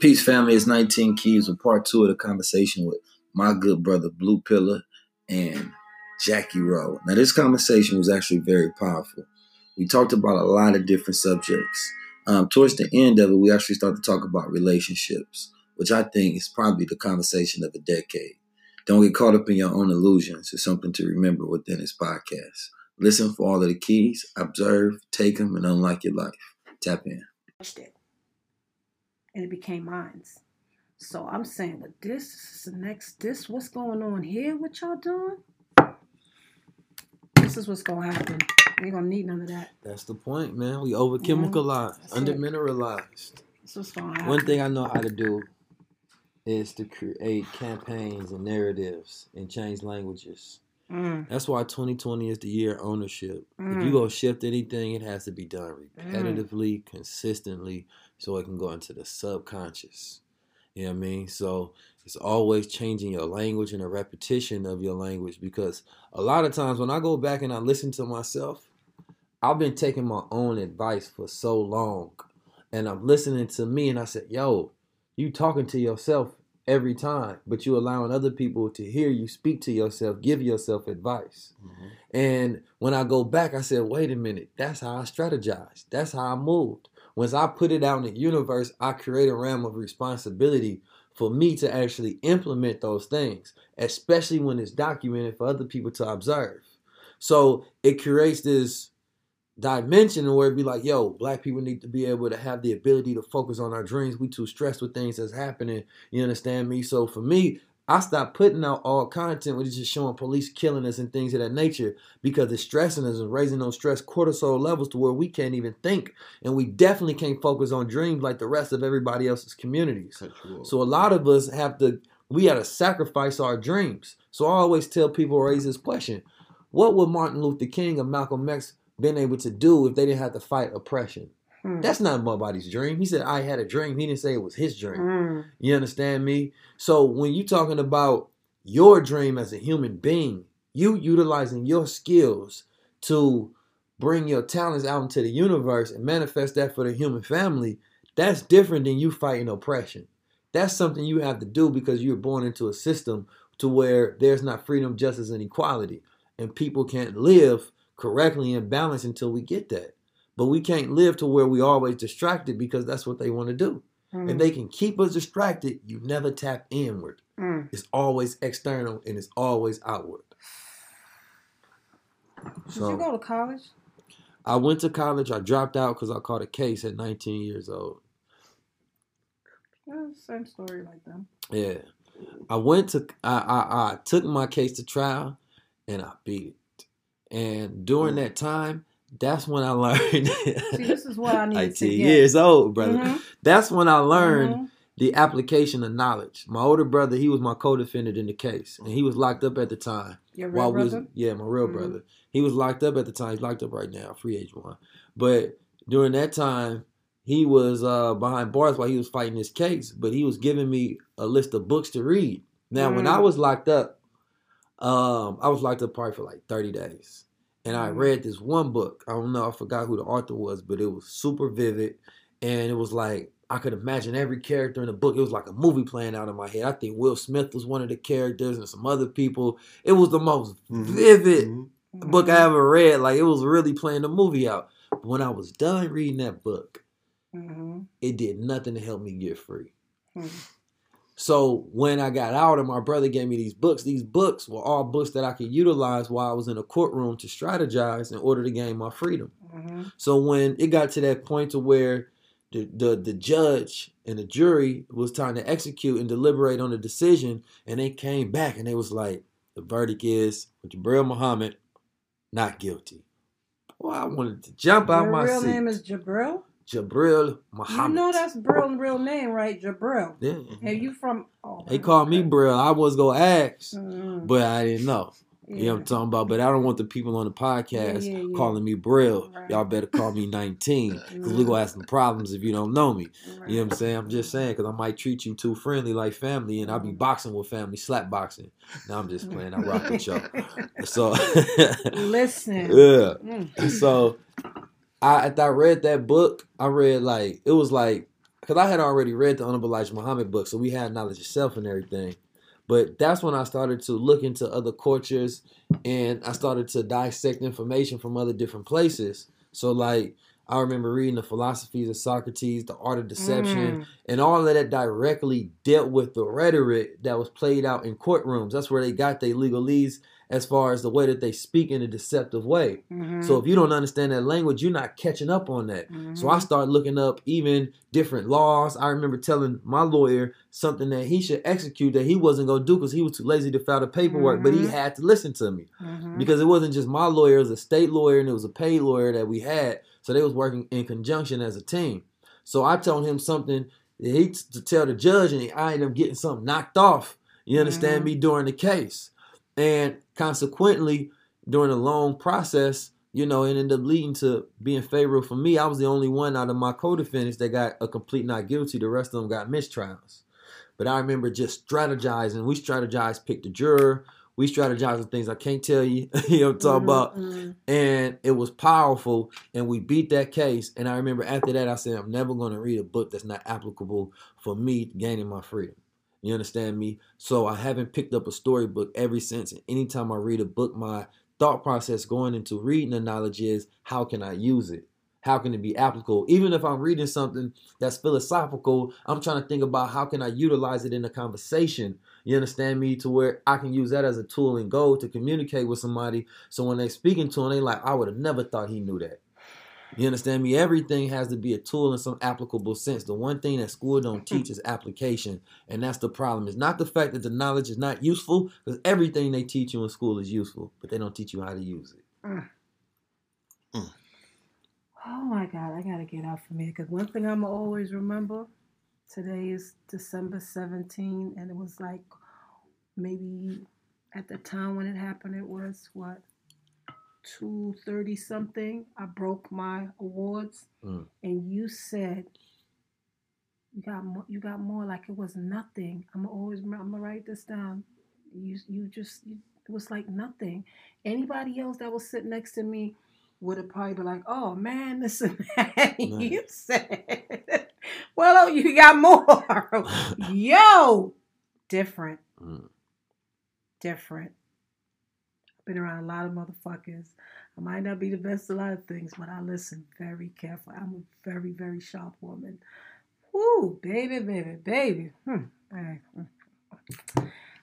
Peace, family. It's 19 Keys with part two of the conversation with my good brother Blue Pillar and Jackie Rowe. Now, this conversation was actually very powerful. We talked about a lot of different subjects. Um, towards the end of it, we actually started to talk about relationships, which I think is probably the conversation of a decade. Don't get caught up in your own illusions. It's something to remember within this podcast. Listen for all of the keys, observe, take them, and unlock your life. Tap in and it became mine. So I'm saying, but this is the next, this what's going on here? What y'all doing? This is what's gonna happen. We ain't gonna need none of that. That's the point, man. We over chemicalized, yeah, under mineralized. That's what's gonna happen. One thing I know how to do is to create campaigns and narratives and change languages. Mm. That's why 2020 is the year of ownership. Mm. If you go shift anything, it has to be done mm. repetitively, mm. consistently, so it can go into the subconscious. You know what I mean? So it's always changing your language and a repetition of your language because a lot of times when I go back and I listen to myself, I've been taking my own advice for so long and I'm listening to me and I said, yo, you talking to yourself every time, but you allowing other people to hear you speak to yourself, give yourself advice. Mm-hmm. And when I go back, I said, wait a minute, that's how I strategized. That's how I moved. Once I put it out in the universe, I create a realm of responsibility for me to actually implement those things, especially when it's documented for other people to observe. So it creates this dimension where it'd be like, yo, black people need to be able to have the ability to focus on our dreams. We too stressed with things that's happening. You understand me? So for me, I stopped putting out all content which is just showing police killing us and things of that nature because it's stressing us and raising those stress cortisol levels to where we can't even think. And we definitely can't focus on dreams like the rest of everybody else's communities. So a lot of us have to, we got to sacrifice our dreams. So I always tell people, raise this question. What would Martin Luther King or Malcolm X been able to do if they didn't have to fight oppression? Mm. That's not nobody's dream. He said I had a dream. He didn't say it was his dream. Mm. You understand me? So when you're talking about your dream as a human being, you utilizing your skills to bring your talents out into the universe and manifest that for the human family, that's different than you fighting oppression. That's something you have to do because you're born into a system to where there's not freedom, justice, and equality. And people can't live correctly and balanced until we get that. But we can't live to where we always distracted because that's what they want to do. Mm. If they can keep us distracted, you never tap inward. Mm. It's always external and it's always outward. Did so, you go to college? I went to college. I dropped out because I caught a case at 19 years old. Yeah, same story like that. Yeah, I went to. I, I I took my case to trial, and I beat it. And during mm. that time, that's when I learned. See, this is what I need 19 to get. years old, brother. Mm-hmm. That's when I learned mm-hmm. the application of knowledge. My older brother, he was my co-defendant in the case, and he was locked up at the time. Your real brother? Was, yeah, my real mm-hmm. brother. He was locked up at the time. He's locked up right now, free age one. But during that time, he was uh, behind bars while he was fighting his case, but he was giving me a list of books to read. Now, when I Mm. was locked up, um, I was locked up probably for like 30 days. And I Mm. read this one book. I don't know, I forgot who the author was, but it was super vivid. And it was like, I could imagine every character in the book. It was like a movie playing out in my head. I think Will Smith was one of the characters and some other people. It was the most Mhm. vivid Mhm. book I ever read. Like, it was really playing the movie out. But when I was done reading that book, Mm-hmm. it did nothing to help me get free. Hmm. So when I got out and my brother gave me these books, these books were all books that I could utilize while I was in a courtroom to strategize in order to gain my freedom. Mm-hmm. So when it got to that point to where the, the the judge and the jury was trying to execute and deliberate on the decision, and they came back and they was like, the verdict is Jabril Muhammad not guilty. Boy, I wanted to jump out Your my real seat. name is Jabril. Jabril Muhammad. You know that's Brill's real name, right? Jabril. yeah. And you from? Oh, They called me Brill. I was gonna ask, Mm, but I didn't know. yeah. You know what I'm talking about? But I don't want the people on the podcast Yeah, yeah, calling me Brill. Right. Y'all better call me 19 because we Mm. gonna have some problems if you don't know me. Right. You know what I'm saying? I'm just saying because I might treat you too friendly like family, and I'll be boxing with family, slap boxing. Now I'm just playing. I rock with y'all. So Listen. yeah. Mm. So I after I read that book, I read like it was like because I had already read the Honorable Elijah Muhammad book, so we had knowledge of self and everything. But that's when I started to look into other cultures and I started to dissect information from other different places. So like I remember reading the philosophies of Socrates, the art of deception, Mm. and all of that directly dealt with the rhetoric that was played out in courtrooms. That's where they got their legalese as far as the way that they speak in a deceptive way. Mhm. So if you don't understand that language, you're not catching up on that. So Mhm. I start looking up even different laws. I remember telling my lawyer something that he should execute that he wasn't gonna do because he was too lazy to file the paperwork, but he Mhm. had to listen to me Mhm. because it wasn't just my lawyer; it was a state lawyer and it was a paid lawyer that we had. So they was working in conjunction as a team. So I told him something that he t- to tell the judge, and I ended up getting something knocked off. You understand me during the case, and consequently during a long process, you know, it ended up leading to being favorable for me. I was the only one out of my co-defendants that got a complete not guilty. The rest of them got mistrials. But I remember just strategizing. We strategized, picked a juror. We strategized on things I can't tell you. you know what I'm talking about? Mhm. and it was powerful and we beat that case and i remember after that i said i'm never going to read a book that's not applicable for me gaining my freedom you understand me? So i haven't picked up a storybook ever since and anytime i read a book my thought process going into reading the knowledge is how can i use it? How can it be applicable? Even if i'm reading something that's philosophical i'm trying to think about how can i utilize it in a conversation. You understand me? To where i can use that as a tool and goal to communicate with somebody. So when they're speaking to him, they like, I would have never thought he knew that. You understand me? Everything has to be a tool in some applicable sense. The one thing that school don't hmm. teach is application, and that's the problem. It's not the fact that the knowledge is not useful, because everything they teach you in school is useful, but they don't teach you how to use it. Mm. Hmm. Oh my God, I gotta get out from here because one thing I'm always remember. Today is December 17, and it was like maybe at the time when it happened, it was what 2:30 something. I broke my awards, Mm. and you said you got more. You got more like it was nothing. I'm always. I'm gonna write this down. You you just you, it was like nothing. Anybody else that was sitting next to me would have probably been like, "Oh man, this and that." you said, "Well, oh, you got more." Yo, different, Mm. different. Been around a lot of motherfuckers. I might not be the best at a lot of things, but I listen very carefully. I'm a very, very sharp woman. Woo, baby, baby, baby. Hmm. Hmm.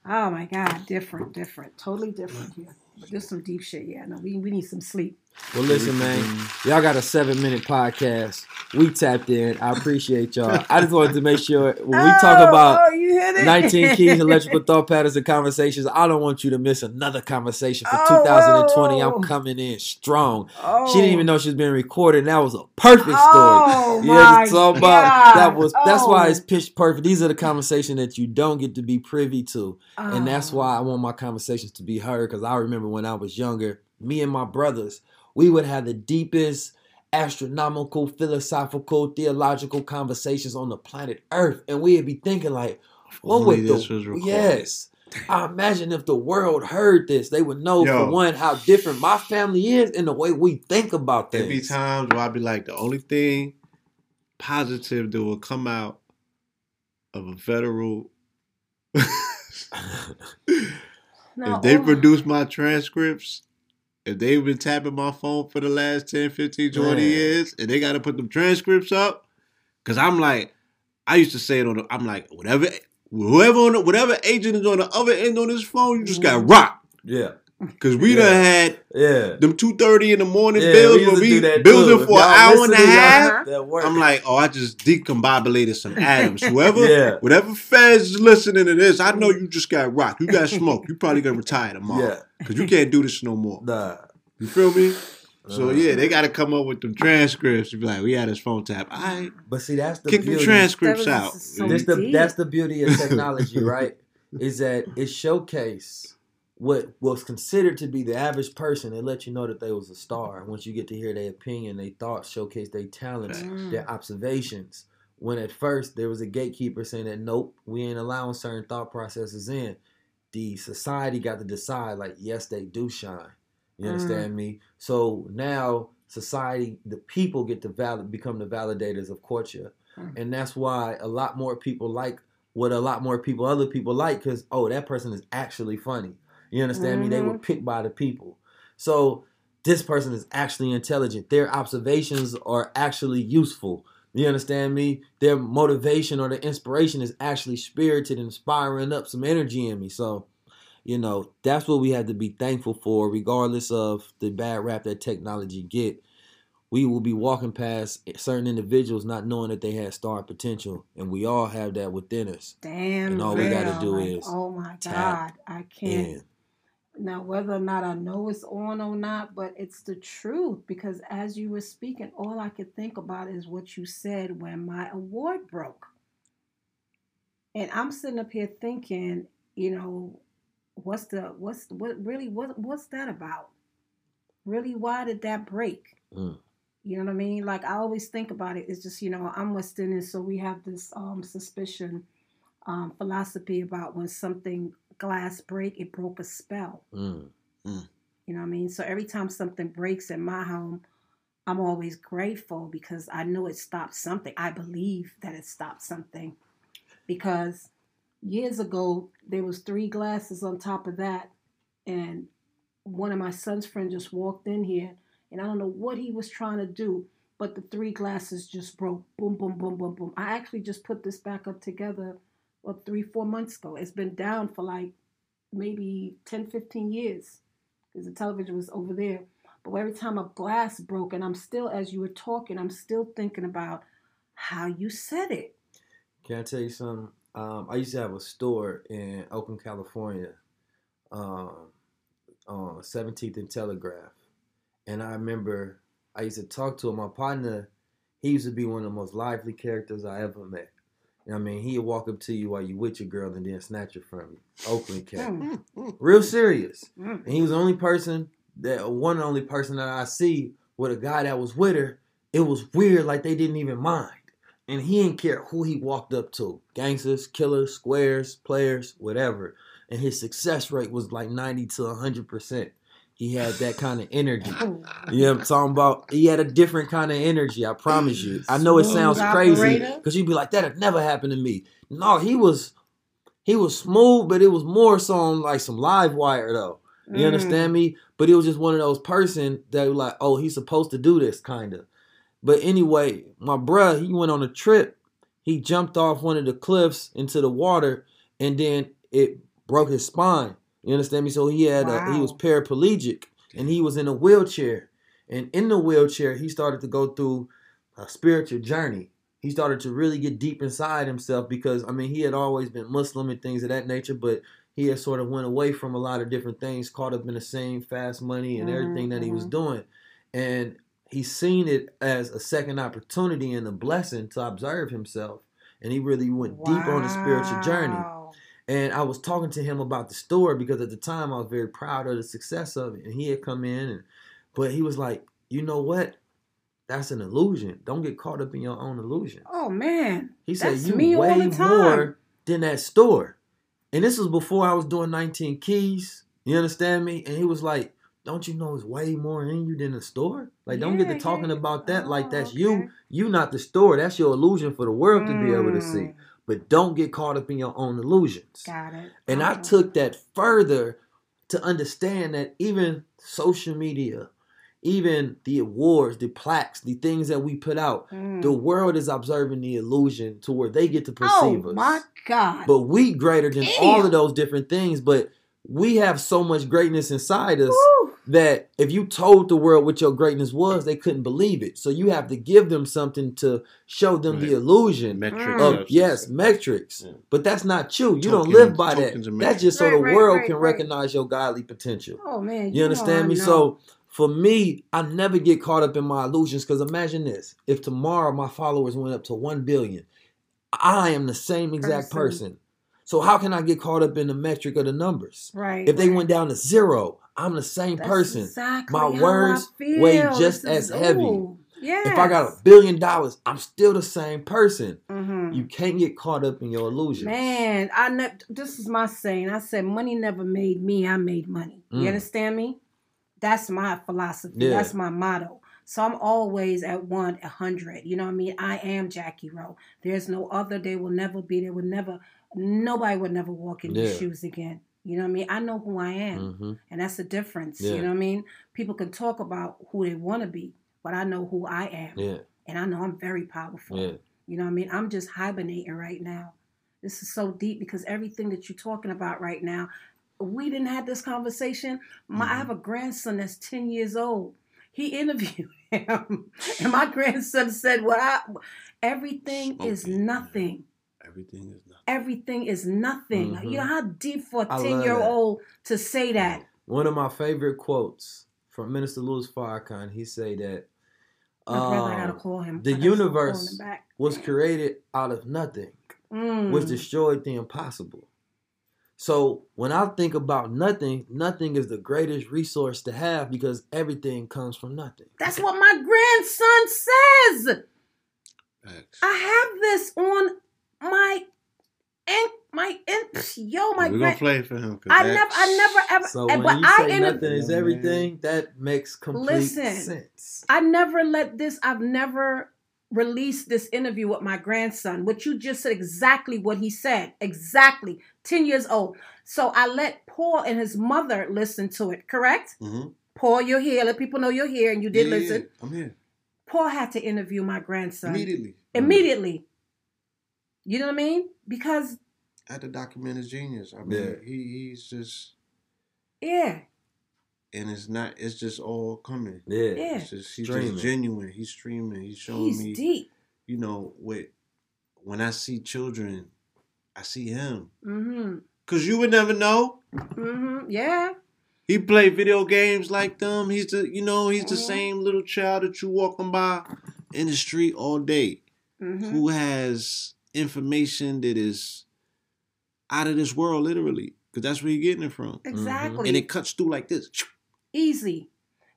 Oh my God, different, different, totally different here. But there's some deep shit. Yeah, no, we, we need some sleep. Well, listen, man, y'all got a seven minute podcast. We tapped in. I appreciate y'all. I just wanted to make sure when we talk Oh, about oh, you hit it? 19 keys, electrical thought patterns, and conversations. I don't want you to miss another conversation for Oh, 2020. whoa. I'm coming in strong. Oh. She didn't even oh. know she was being recorded. And that was a perfect story. Oh, yeah, my so about God. that was that's why Oh. it's pitched perfect. These are the conversations that you don't get to be privy to, and that's Oh. why I want my conversations to be heard. Because I remember when I was younger, me and my brothers, we would have the deepest astronomical, philosophical, theological conversations on the planet Earth, and we'd be thinking like, what Only would this the was yes? I imagine if the world heard this, they would know Yo. for one how different my family is and the way we think about things. There'd be times where I'd be like, the only thing positive that will come out of a federal if they oh. produce my transcripts, if they've been tapping my phone for the last 10, 15, 20 Man. years, and they got to put them transcripts up, because I'm like, I used to say it on the, I'm like, whatever, whoever on the, whatever agent is on the other end on this phone, you just got mm-hmm. rocked. Yeah, Because we Yeah. done had yeah. them 2.30 in the morning Yeah, bills used where we building too. For an y'all hour and a half. I'm like, oh, I just decombobulated some atoms. Whoever, Yeah. whatever feds is listening to this, I know you just got rocked. You got smoked. You probably gonna retire tomorrow yeah, because you can't do this no more. nah. You feel me? So Uh, yeah, they got to come up with them transcripts. You be like, we had his phone tap. I But see, that's the kick the beauty. transcripts That out. so That's the that's the beauty of technology, right? Is that it showcase what was considered to be the average person and let you know that they was a star. Once you get to hear their opinion, their thoughts, showcase their talents, Mm. their observations. When at first there was a gatekeeper saying that nope, we ain't allowing certain thought processes in. The society got to decide like yes, they do shine. You Mm. understand me? So now society, the people get to valid become the validators of culture, Mm. and that's why a lot more people like what a lot more people, other people like, because oh, that person is actually funny. You understand me? They were Mhm. picked by the people. So this person is actually intelligent. Their observations are actually useful. You understand me? Their motivation or their inspiration is actually spirited, inspiring up some energy in me. So, you know, that's what we have to be thankful for, regardless of the bad rap that technology get. We will be walking past certain individuals not knowing that they had star potential, and we all have that within us. Damn. And all we gotta do Like, is Oh my God. I can't. And Now, whether or not I know it's on or not, but it's the truth because as you were speaking, all I could think about is what you said when my award broke. And I'm sitting up here thinking, you know, what's the what's what really what what's that about? Really, why did that break? Mm. You know what I mean? Like I always think about it. It's just you know I'm West Indian, so we have this um, suspicion, um, philosophy about when something glass break, it broke a spell. mm, You know what I mean? So every time something breaks in my home, I'm always grateful because I know it stopped something. I believe that it stopped something. Because years ago there was three glasses on top of that and one of my son's friends just walked in here and I don't know what he was trying to do, but the three glasses just broke. Boom, boom, boom, boom, boom. I actually just put this back up together well, three, four months ago. It's been down for like maybe 10, 15 years because the television was over there. But every time a glass broke, and I'm still, as you were talking, I'm still thinking about how you said it. Can I tell you something? Um, I used to have a store in Oakland, California, um, on 17th and Telegraph. And I remember I used to talk to him. My partner, he used to be one of the most lively characters I ever met. You know what I mean, he'd walk up to you while you with your girl and then snatch it from you. Oakland cat. Mm, Real serious. mm. And he was the only person that one and only person that I see with a guy that was with her. It was weird, like they didn't even mind. And he didn't care who he walked up to. Gangsters, killers, squares, players, whatever. And his success rate was like 90 to 100%. He had that kind of energy. You know what I'm talking about? He had a different kind of energy, I promise you. I know it sounds crazy because you'd be like, that had never happened to me. No, he was he was smooth, but it was more so on like some live wire though. You Mm. understand me? But it was just one of those person that was like, oh, he's supposed to do this kind of. But anyway, my bruh, he went on a trip. He jumped off one of the cliffs into the water, and then it broke his spine. You understand me? So he had a, he was paraplegic, and he was in a wheelchair. And in the wheelchair, he started to go through a spiritual journey. He started to really get deep inside himself because I mean he had always been Muslim and things of that nature, but he had sort of went away from a lot of different things, caught up in the same fast money and Mhm, everything that he was mhm. doing. And he seen it as a second opportunity and a blessing to observe himself. And he really went deep on his spiritual journey. And I was talking to him about the store because at the time I was very proud of the success of it. And he had come in and but he was like, you know what? that's an illusion. Don't get caught up in your own illusion. Oh man. He said That's you me way more than that store. And this was before I was doing 19 keys. You understand me? And he was like, Don't you know it's way more in you than the store? Like, don't get to talking yeah. about that like Oh, that's okay. you. You not the store. That's your illusion for the world to be able to see. Mm. But don't get caught up in your own illusions. Got it. And I Uh-uh. took that further to understand that even social media, even the awards, the plaques, the things that we put out, Mm. the world is observing the illusion to where they get to oh perceive us. Oh my God. But we greater than all of those different things. But we have so much greatness inside us Woo. That if you told the world what your greatness was, they couldn't believe it. So you have to give them something to show them the illusion Metrics. Mm. of substance. yes, metrics. Yeah. But that's not you. You don't live by that. That's just so Right, the right, world right, can right. recognize your godly potential. Oh man. You know understand me? So for me, I never get caught up in my illusions because imagine this: if tomorrow my followers went up to one billion, I am the same exact Person. person. So how can I get caught up in the metric of the numbers? right. If they right. went down to zero, I'm the same That's person. exactly My words weigh just This is- as heavy. ooh, Yes. If I got a billion dollars, I'm still the same person. Mhm. You can't get caught up in your illusions. Man, I this is my saying. I said money never made me, I made money. You Mm. understand me? That's my philosophy. Yeah. That's my motto. So I'm always at one, a hundred. You know what I mean? I am Jackie Rowe. There's no other. There will never be. There will never. Nobody would never walk in these Yeah. shoes again. You know what I mean? I know who I am, hmm and that's the difference. Yeah. You know what I mean? People can talk about who they want to be, but I know who I am, Yeah, and I know I'm very powerful. yeah. You know what I mean? I'm just hibernating right now. This is so deep because everything that you're talking about right now, we didn't have this conversation. My, I Mhm. have a grandson that's 10 years old. He interviewed him, and my grandson said, "What I everything is Smoking. nothing. Everything is nothing. Everything is nothing. Like, You know Mhm. how deep for a I love 10 year old to say that. One of my favorite quotes from Minister Louis Farrakhan, he say that My brother, I gotta um, call him. the universe was created out of nothing, Mm. which destroyed the impossible. So when I think about nothing, nothing is the greatest resource to have because everything comes from nothing. That's what my grandson says. I have this on my and my and yo my We're gonna play for him. 'cause I never, I never ever. So and- when but you I say inter- nothing is Yeah, man. everything, that makes complete Listen. sense. I never let this. I've never released this interview with my grandson. What you just said exactly what he said. Exactly. Ten years old. So I let Paul and his mother listen to it. Correct. Mhm. Paul, you're here. Let people know you're here, and you did Yeah, yeah, listen. yeah. I'm here Paul had to interview my grandson immediately. immediately. You know what I mean? Because At the documented genius. I mean, Yeah. he he's just yeah, and it's not. It's just all coming. Yeah. Yeah. It's just he's Streaming. just genuine. He's streaming. He's showing he's me. deep. You know, with when I see children, I see him. Mm-hmm. Cause you would never know. Mm-hmm. Yeah. He played video games like them. He's the you know he's the Mhm. same little child that you walking by in the street all day Mm-hmm. who has information that is out of this world, literally, because that's where you're getting it from, mm-hmm. Exactly. and it cuts through like this. Easy.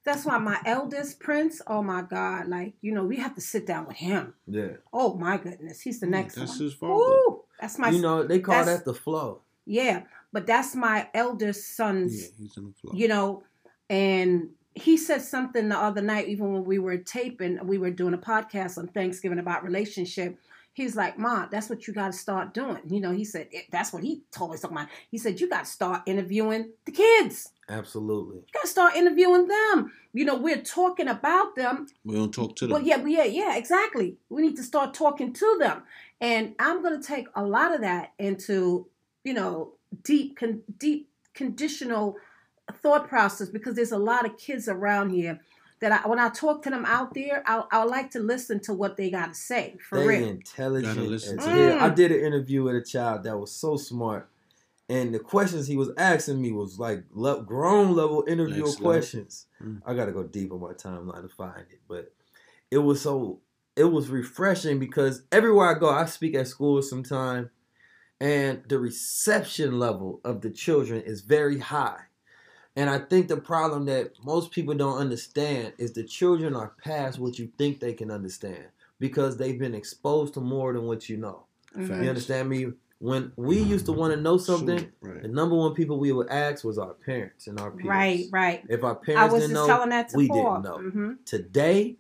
That's why my eldest prince, oh my God, like, you know, we have to sit down with him. Yeah. Oh my goodness. He's the Yeah, next that's one. his father. Ooh, that's my you know, they call that the flow. yeah. But that's my eldest son's Yeah, he's in the flow. you know, and he said something the other night, even when we were taping, we were doing a podcast on Thanksgiving about relationship. He's like, Ma, that's what you got to start doing. You know, he said, that's what he told us. About. He said, you got to start interviewing the kids. Absolutely. You got to start interviewing them. You know, we're talking about them. we don't talk to them. Well, yeah, yeah, yeah, exactly. We need to start talking to them. And I'm going to take a lot of that into, you know, deep, con- deep conditional thought process because there's a lot of kids around here that I, when I talk to them out there, I, I like to listen to what they got to say for they real. intelligent Gotta listen as hell. I did an interview with a child that was so smart, and the questions he was asking me was like le- grown level interview Next questions. Mm. I gotta go deep on my timeline to find it, but it was so it was refreshing because everywhere I go, I speak at school sometime, and the reception level of the children is very high. And I think the problem that most people don't understand is the children are past what you think they can understand because they've been exposed to more than what you know. Mhm. You understand me? When we used to want to know something, Sure, right. the number one people we would ask was our parents and our peers. Right, right. If our I parents was didn't just know, that to we Paul. didn't know. hmm Today,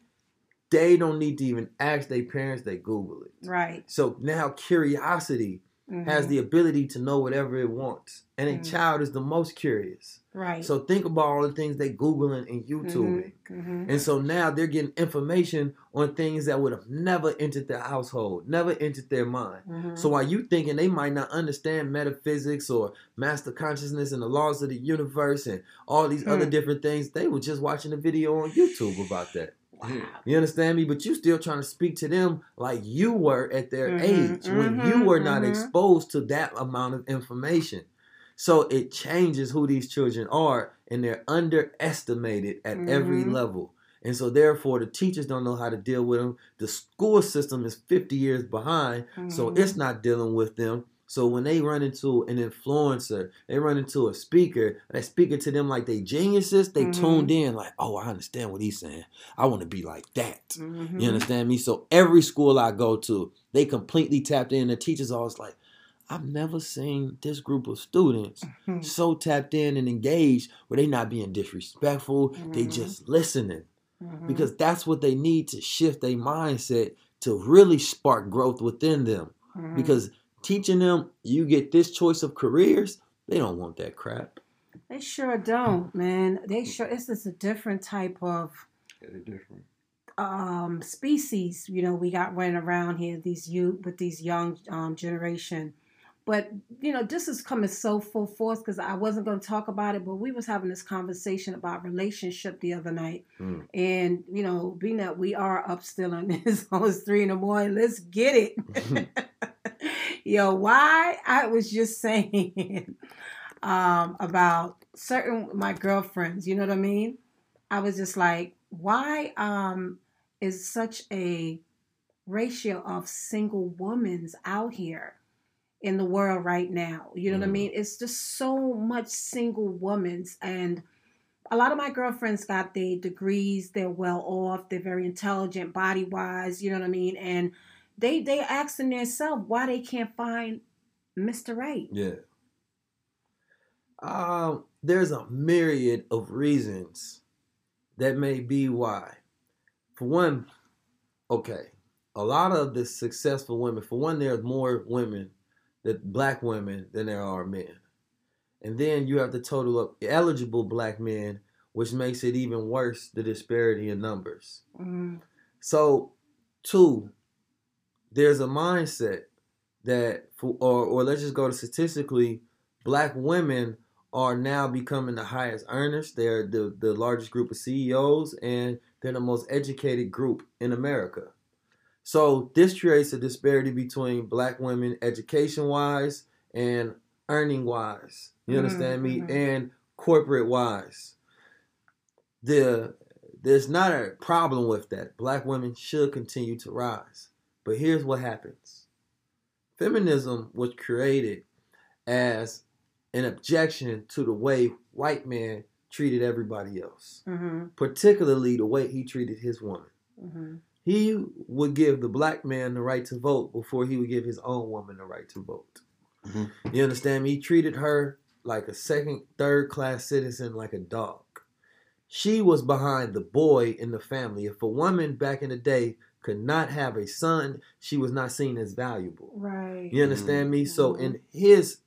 they don't need to even ask their parents; they Google it. Right. So now curiosity has mhm, the ability to know whatever it wants, and a Mhm. child is the most curious. Right. So think about all the things they googling and YouTubing. hmm And so now they're getting information on things that would have never entered their household, never entered their mind. So while you thinking they might not understand metaphysics or master consciousness and the laws of the universe and all these other Hmm. different things, they were just watching a video on YouTube about that. Yeah. You understand me? But you still trying to speak to them like you were at their Mhm, age when you mhm, were not mhm. exposed to that amount of information. So it changes who these children are, and they're underestimated at every Mhm. level. And so therefore the teachers don't know how to deal with them. The school system is 50 years behind, so Mhm. it's not dealing with them. So when they run into an influencer, they run into a speaker, that speaker to them like they geniuses, they Mhm. tuned in like, oh, I understand what he's saying. I want to be like that. Mhm. You understand me? So every school I go to, they completely tapped in. The teachers always like, I've never seen this group of students Mhm. so tapped in and engaged where they not being disrespectful. They Mhm. just listening Mhm. because that's what they need to shift their mindset to really spark growth within them. Mhm. Because teaching them you get this choice of careers, they don't want that crap. they sure don't, man. They sure. It's just a different type of Yeah, different. um species you know we got running around here these youth with these young um generation but you know this is coming so full force because i wasn't going to talk about it but we was having this conversation about relationship the other night Mm. and you know being that we are up still and it's almost three in the morning let's get it yo why i was just saying um about certain my girlfriends you know what i mean? I was just like why um is such a ratio of single women's out here in the world right now? You know what i Mm. mean? It's just so much single women's and a lot of my girlfriends got their degrees they're well off they're very intelligent body wise you know what i mean? And they they asking themselves why they can't find mr right Yeah. Um, there's a myriad of reasons that may be why. For one, okay, a lot of the successful women, for one, there's more women, that black women, than there are men. And then you have the total of eligible black men, which makes it even worse, the disparity in numbers. mm, So, two, there's a mindset that, for, or or let's just go to statistically, black women are now becoming the highest earners. They're the the largest group of CEOs, and they're the most educated group in America. So this creates a disparity between black women education wise and earning wise. You Mhm, understand me? mhm. And corporate wise. The there's not a problem with that. Black women should continue to rise. But here's what happens. Feminism was created as an objection to the way white men treated everybody else, mm-hmm, particularly the way he treated his woman. mm-hmm, He would give the black man the right to vote before he would give his own woman the right to vote. Mhm. You understand me? He treated her like a second, third class citizen, like a dog. She was behind the boy in the family. If a woman back in the day could not have a son, she was not seen as valuable. right You understand me? So Mhm. in his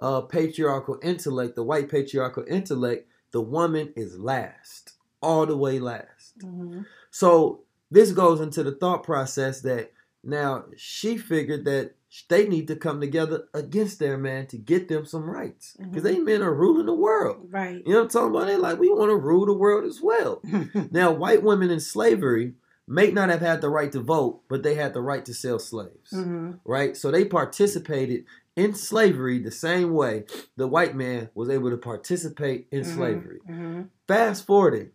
uh, patriarchal intellect, the white patriarchal intellect, the woman is last, all the way last. mm-hmm, So this goes into the thought process that now she figured that they need to come together against their man to get them some rights because Mhm. they men are ruling the world. right You know what I'm talking about? They like we want to rule the world as well. Now, white women in slavery may not have had the right to vote, but they had the right to sell slaves mm-hmm, right? So they participated in slavery the same way the white man was able to participate in Mhm. slavery. mm-hmm, Fast forwarding,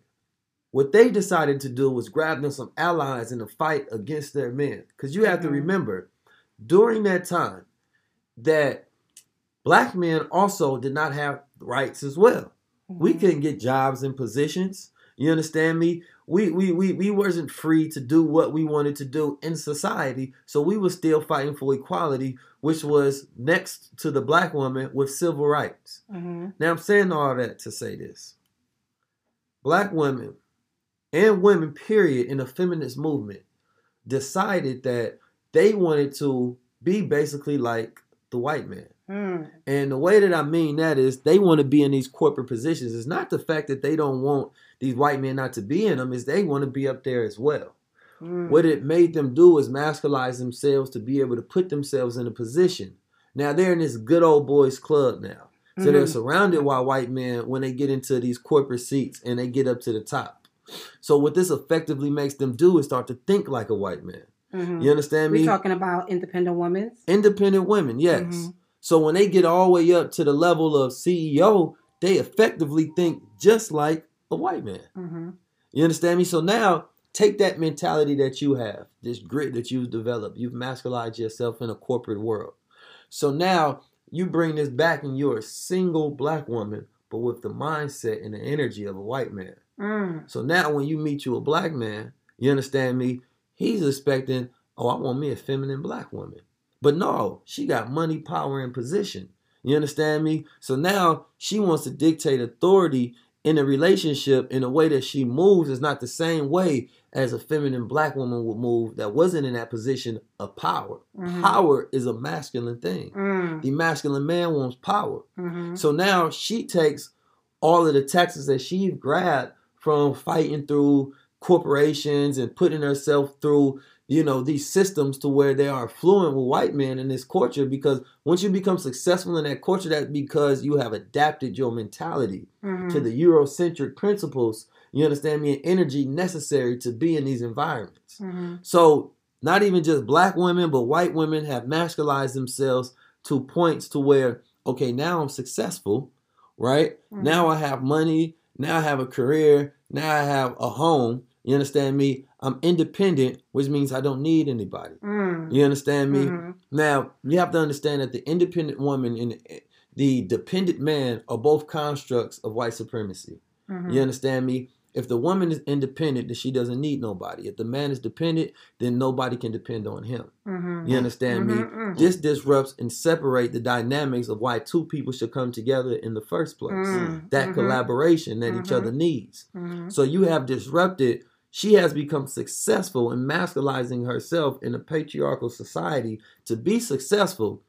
what they decided to do was grab them some allies in the fight against their men. Because you have to Mhm. remember, during that time, that black men also did not have rights as well. We Mhm. couldn't get jobs and positions. You understand me? We, we we we wasn't free to do what we wanted to do in society, so we were still fighting for equality, which was next to the black woman with civil rights. Mhm. Now I'm saying all that to say this. Black women and women, period, in the feminist movement decided that they wanted to be basically like the white man. Mm. And the way that I mean that is they want to be in these corporate positions. It's not the fact that they don't want these white men not to be in them, is they want to be up there as well. Mm. What it made them do is masculize themselves to be able to put themselves in a position. Now they're in this good old boys club now. So they're Mhm. surrounded by white men when they get into these corporate seats and they get up to the top. So what this effectively makes them do is start to think like a white man. Mhm. You understand me? We're talking about independent women. Independent women, yes. Mhm. So when they get all the way up to the level of CEO, they effectively think just like a white man. hmm You understand me? So now take that mentality that you have, this grit that you've developed. You've masculized yourself in a corporate world. So now you bring this back and you're a single black woman, but with the mindset and the energy of a white man. Mm. So now when you meet you a black man, you understand me? He's expecting, oh, I want me a feminine black woman. But no, she got money, power, and position. You understand me? So now she wants to dictate authority in a relationship in a way that she moves is not the same way as a feminine black woman would move that wasn't in that position of power. Mhm. Power is a masculine thing. Mm. The masculine man wants power. Mhm. So now she takes all of the taxes that she grabbed from fighting through corporations and putting herself through, you know, these systems to where they are fluent with white men in this culture. Because once you become successful in that culture, that's because you have adapted your mentality Mhm. to the Eurocentric principles, you understand me, and energy necessary to be in these environments. Mhm. So not even just black women, but white women have masculized themselves to points to where, okay, now I'm successful, right? Mhm. Now I have money, now I have a career, now I have a home. You understand me? I'm independent, which means I don't need anybody. Mm. You understand me? Mhm. Now, you have to understand that the independent woman and the dependent man are both constructs of white supremacy. Mhm. You understand me? If the woman is independent, then she doesn't need nobody. If the man is dependent, then nobody can depend on him. Mhm. You understand Mhm, me? mhm. This disrupts and separate the dynamics of why two people should come together in the first place. Mm, That mhm. collaboration that each Mhm. other needs. So you have disrupted. She has become successful in masculizing herself in a patriarchal society to be successful,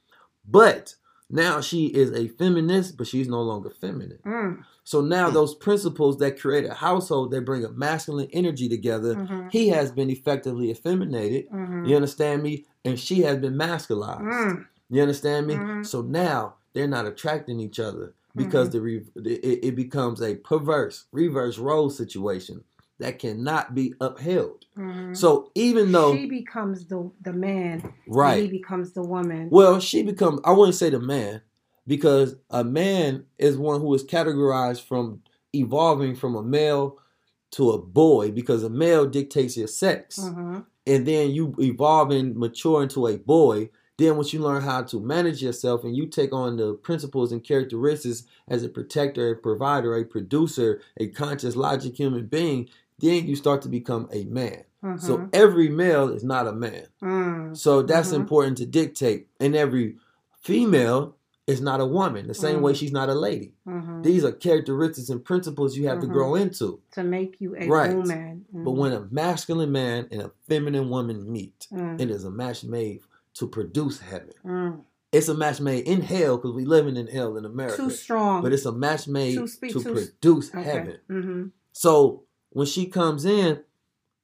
but now she is a feminist, but she's no longer feminine. Mm. So now those principles that create a household that bring a masculine energy together, Mhm. he has been effectively effeminated. Mhm. You understand me? And she has been masculized. Mm. You understand me? Mhm. So now they're not attracting each other because the re- it, it becomes a perverse reverse role situation that cannot be upheld. Mhm. So even though she becomes the the man, and he becomes the woman. well, she becomes I wouldn't say the man because a man is one who is categorized from evolving from a male to a boy because a male dictates your sex. Mhm. and then you evolve and mature into a boy then once you learn how to manage yourself and you take on the principles and characteristics as a protector a provider a producer a conscious logic human being then you start to become a man so Mhm. every male is not a man Mm. so that's Mhm. important to dictate and every female is not a woman the same way Mhm. she's not a lady Mhm. these are characteristics and principles you have to grow into to make you a Right. woman. but when a masculine man and a feminine woman meet Mm. it is a match made to produce heaven. Mm. It's a match made in hell because we living in hell in America. too strong, But it's a match made Too speak- to produce okay. heaven. So when she comes in,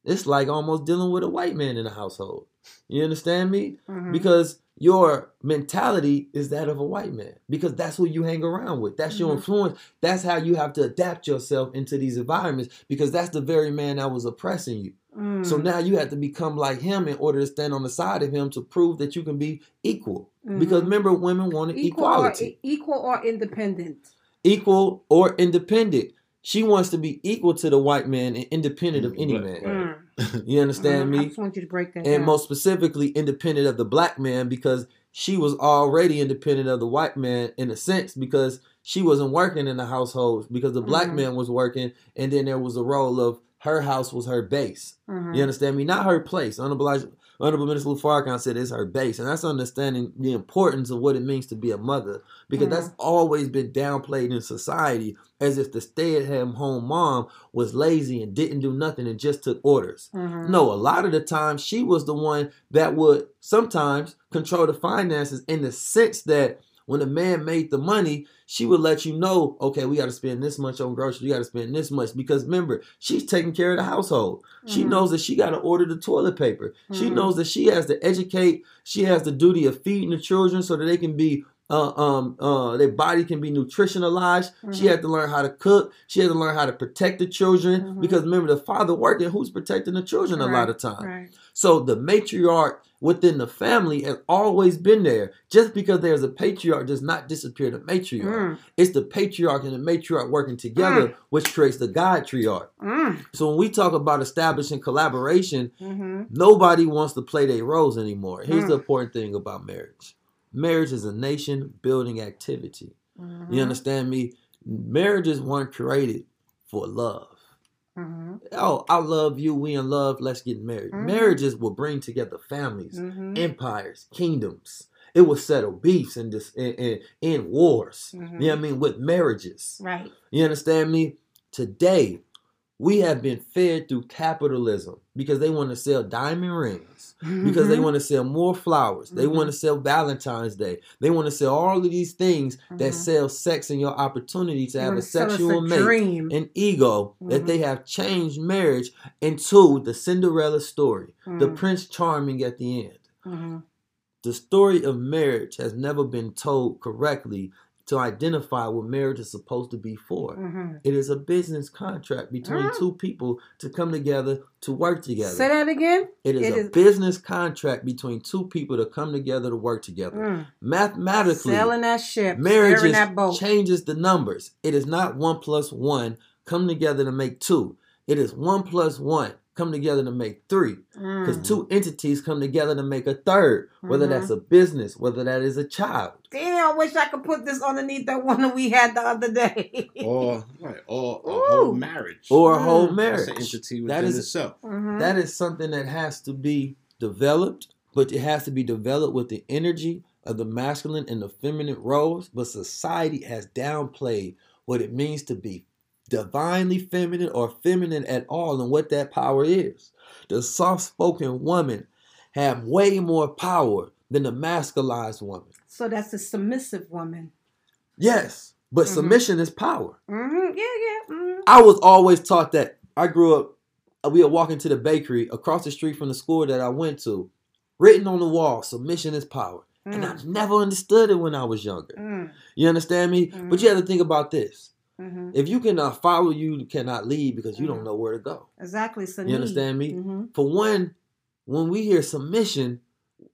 it's like almost dealing with a white man in the household. You understand me? hmm Because your mentality is that of a white man. Because that's who you hang around with. That's your Mhm. influence. That's how you have to adapt yourself into these environments. Because that's the very man that was oppressing you. Mm. So now you have to become like him in order to stand on the side of him to prove that you can be equal. Because Mhm. remember, women wanted equal equality, or equal or independent. equal or independent. She wants to be equal to the white man and independent of any Right, man. right. Mm. You understand. I me? just want you to break that And down. most specifically, independent of the black man because she was already independent of the white man in a sense because she wasn't working in the household because the black Mhm. man was working, and then there was a role of her house was her base. Mhm. You understand me? Not her place. Honorable, Elijah- Honorable Minister Lou Farrakhan said it's her base, and that's understanding the importance of what it means to be a mother, because that's always been downplayed in society as if the stay-at-home mom was lazy and didn't do nothing and just took orders. Mhm. No, a lot of the time she was the one that would sometimes control the finances in the sense that when a man made the money, she would let you know, okay, we got to spend this much on groceries, we got to spend this much because remember, she's taking care of the household. She Mhm. knows that she got to order the toilet paper. She Mhm. knows that she has to educate. She has the duty of feeding the children so that they can be. Uh, um, uh, their body can be nutritionalized. She Mhm. had to learn how to cook. She had to learn how to protect the children Mhm. because remember, the father working, who's protecting the children a lot of time. Right. So the matriarch within the family has always been there. Just because there's a patriarch does not disappear the matriarch. Mm. It's the patriarch and the matriarch working together, which creates the godtriarch. Mm. So when we talk about establishing collaboration, Mhm. nobody wants to play their roles anymore. Here's Mm. the important thing about marriage. Marriage is a nation building activity. Mhm. You understand me? Marriages weren't created for love. Mhm. Oh, I love you. We in love. Let's get married. Mhm. Marriages will bring together families, Mhm. empires, kingdoms. It will settle beefs and dis- and, and, and wars. You know what I mean? With marriages. Right. You understand me? Today, we have been fed through capitalism because they want to sell diamond rings, because they Mhm. want to sell more flowers. They Mhm. want to sell Valentine's Day. They want to sell all of these things that Mhm. sell sex and your opportunity to They have a sexual mate dream. and ego that they have changed marriage into the Cinderella story, the Mhm. Prince Charming at the end. Mhm. The story of marriage has never been told correctly to identify what marriage is supposed to be for. Mhm. It is a business contract between Mm. two people to come together to work together. Say that again. it is it a is- business contract between two people to come together to work together. Mm. Mathematically, Selling that ship. marriage that changes the numbers. It is not one plus one come together to make two. It is one plus one come together to make three. Because Mm. two entities come together to make a third. Whether Mhm. that's a business, whether that is a child. Damn, I wish I could put this underneath that one that we had the other day. Or right, or a Ooh. whole marriage. Or a Mm. whole That's marriage. an entity within That is itself. Mhm. that is something that has to be developed, but it has to be developed with the energy of the masculine and the feminine roles. But society has downplayed what it means to be divinely feminine or feminine at all and what that power is. The soft spoken woman have way more power than the masculized woman. so that's a submissive woman. Yes, but Mhm. submission is power. hmm Yeah, yeah. mhm. I was always taught that. I grew up, we were walking to the bakery across the street from the school that I went to. Written on the wall, submission is power. And I Mm. never understood it when I was younger. Mm. You understand me? But you have to think about this. Mhm. If you cannot follow, you cannot lead because you don't Mhm. know where to go. Exactly. So You understand me? hmm For one, when we hear submission,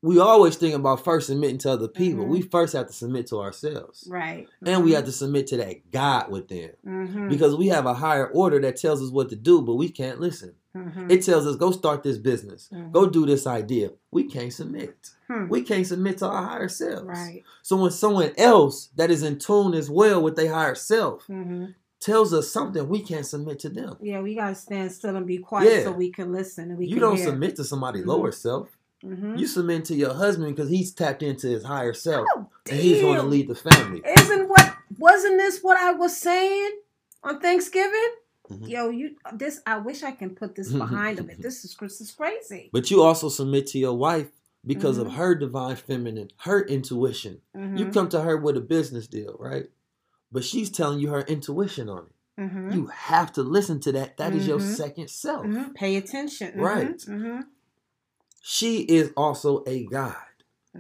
we always think about first submitting to other people. Mhm. We first have to submit to ourselves. Right. And we have to submit to that God within. hmm Because we have a higher order that tells us what to do, but we can't listen. hmm It tells us go start this business, Mhm. go do this idea. We can't submit. Hmm. We can't submit to our higher selves. Right. So when someone else that is in tune as well with their higher self hmm tells us something, we can't submit to them. Yeah, we gotta stand still and be quiet Yeah. so we can listen and we you don't hear. submit to somebody's Mhm. lower self. Hmm You submit to your husband because he's tapped into his higher self Oh, and he's going to lead the family. Isn't what wasn't this what I was saying on Thanksgiving? Mm-hmm. Mhm. Yo, you this I wish I can put this behind him. This is this is crazy. But you also submit to your wife because of Mhm. her divine feminine, her intuition. You Mhm, come to her with a business deal, right? But she's telling you her intuition on it. mhm, You have to listen to that. That is your second self. Pay attention. Right. She is also a God.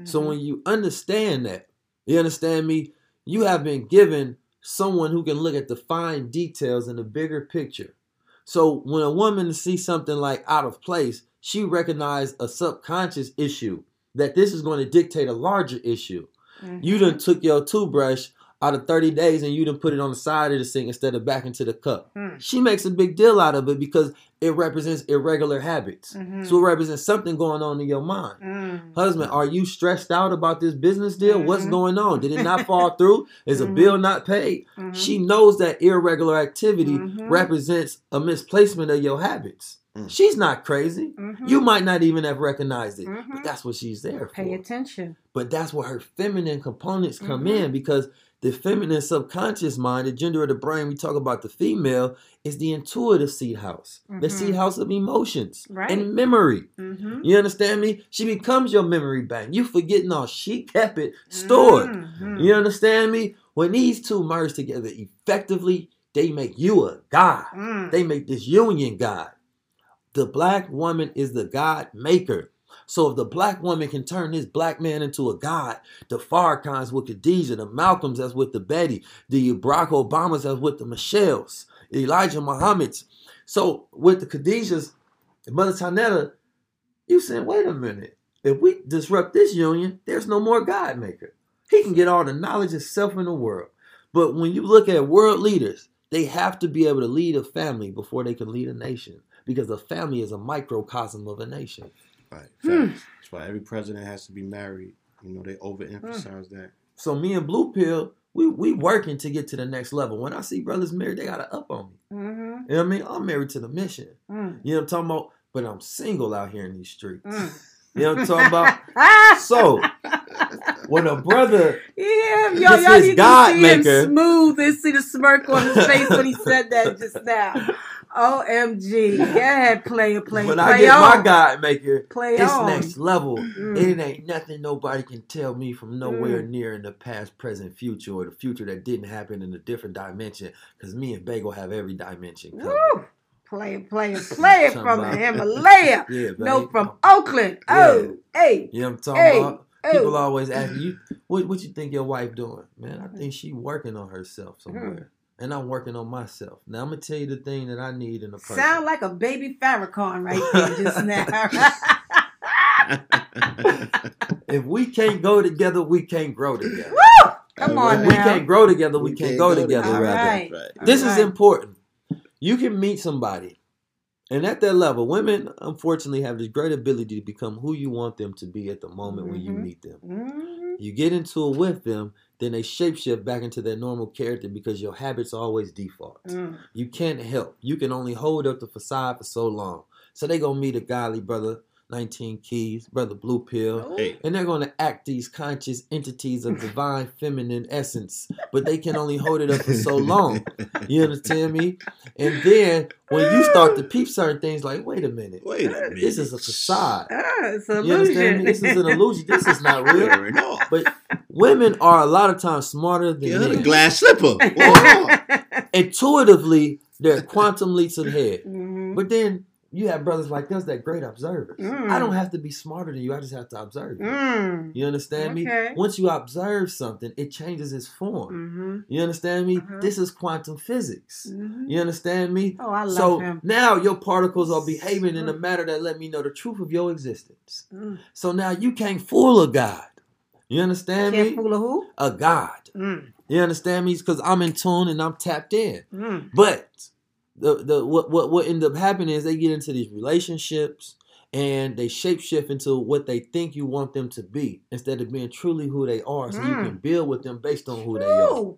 So mhm. when you understand that, you understand me, you have been given someone who can look at the fine details in the bigger picture. So when a woman sees something like out of place, she recognizes a subconscious issue that this is going to dictate a larger issue. Mhm. You done took your toothbrush out of 30 days and you done put it on the side of the sink instead of back into the cup. Mm. She makes a big deal out of it because it represents irregular habits. Mhm. So it represents something going on in your mind. Mm. Husband, are you stressed out about this business deal? What's Mhm. going on? Did it not fall through? Is a Mhm. bill not paid? Mhm. She knows that irregular activity Mhm. represents a misplacement of your habits. Mm. She's not crazy. Mhm. You might not even have recognized it, Mhm. but that's what she's there for. pay attention. But that's where her feminine components come Mhm. in because the feminine subconscious mind, the gender of the brain, we talk about the female, is the intuitive seat house, the Mhm. seat house of emotions Right. and memory. Mm-hmm. You understand me? She becomes your memory bank. You forgetting all she kept it stored. Mhm. You understand me? When these two merge together effectively, they make you a god. Mm. They make this union God. The black woman is the God maker. So if the black woman can turn this black man into a god, the Farrakhan's with Khadijah, the Malcolms that's with the Betty, the Barack Obamas that's with the Michelles, Elijah Muhammad's. So with the Khadijahs, Mother Tynnetta, you saying, wait a minute. If we disrupt this union, there's no more God maker. He can get all the knowledge itself in the world. But when you look at world leaders, they have to be able to lead a family before they can lead a nation because a family is a microcosm of a nation. Right. Hmm. Facts. That's why every president has to be married. You know, they overemphasize that. So me and Blue Pill, we we working to get to the next level. When I see brothers married, they gotta up on me. Mm-hmm. You know what I mean? I'm married to the mission. Mm. You know what I'm talking about? But I'm single out here in these streets. Mm. You know what I'm talking about? So when a brother Yeah, yo, This y'all is need God to see maker. him smooth and see the smirk on his face when he said that just now. OMG. Ahead, player, play, when play I get on. my God maker, Play it's on. next level. Mm. It ain't nothing nobody can tell me from nowhere near in the past, present, future, or the future that didn't happen in a different dimension. Because me and Bagel have every dimension covered. Woo! Player, player, player Talking from the Himalaya. Yeah. No, from Oakland. Oh, hey. You know what I'm talking Hey, about? People oh. always ask you, what, what you think your wife doing? Man, I think she working on herself somewhere. And I'm working on myself. Now, I'm going to tell you the thing that I need in a person. Sound like a baby Farrakhan right there just now. if we can't go together, we can't grow together. Woo! Come on If we can't grow together, we, can't, go, together, together. rather. Alright. Right. This All is right. important. You can meet somebody, and at that level, women unfortunately have this great ability to become who you want them to be at the moment when you Mhm. meet them. Mhm. You get into it with them, then they shapeshift back into their normal character because your habits always default. Mm. You can't help. You can only hold up the facade for so long. So they gonna meet a godly brother, 19 keys, brother blue pill. Hey. And they're going to act these conscious entities of divine feminine essence, but they can only hold it up for so long. You understand me? And then when you start to peep certain things, like, wait a minute, Wait a minute. this is a facade. Ah, it's an You understand me? This is an illusion. This is not real. No. But women are a lot of times smarter than Get her the men. glass slipper. Whoa. Intuitively, they're quantum leaps ahead. Mhm. But then you have brothers like us that great observers. Mm. I don't have to be smarter than you. I just have to observe you. Mm. You understand Okay. me? Once you observe something, it changes its form. Mhm. You understand me? Mhm. This is quantum physics. Mhm. You understand me? Oh, I love so him. now your particles are behaving in a manner that let me know the truth of your existence. Mm. So now you can't fool a God. You understand me? Can't me? fool a who? A God. Mm. You understand me? Because I'm in tune and I'm tapped in. Mm. But the the what what what end up happening is they get into these relationships and they shapeshift into what they think you want them to be instead of being truly who they are. So you Mm. can build with them based on who they are.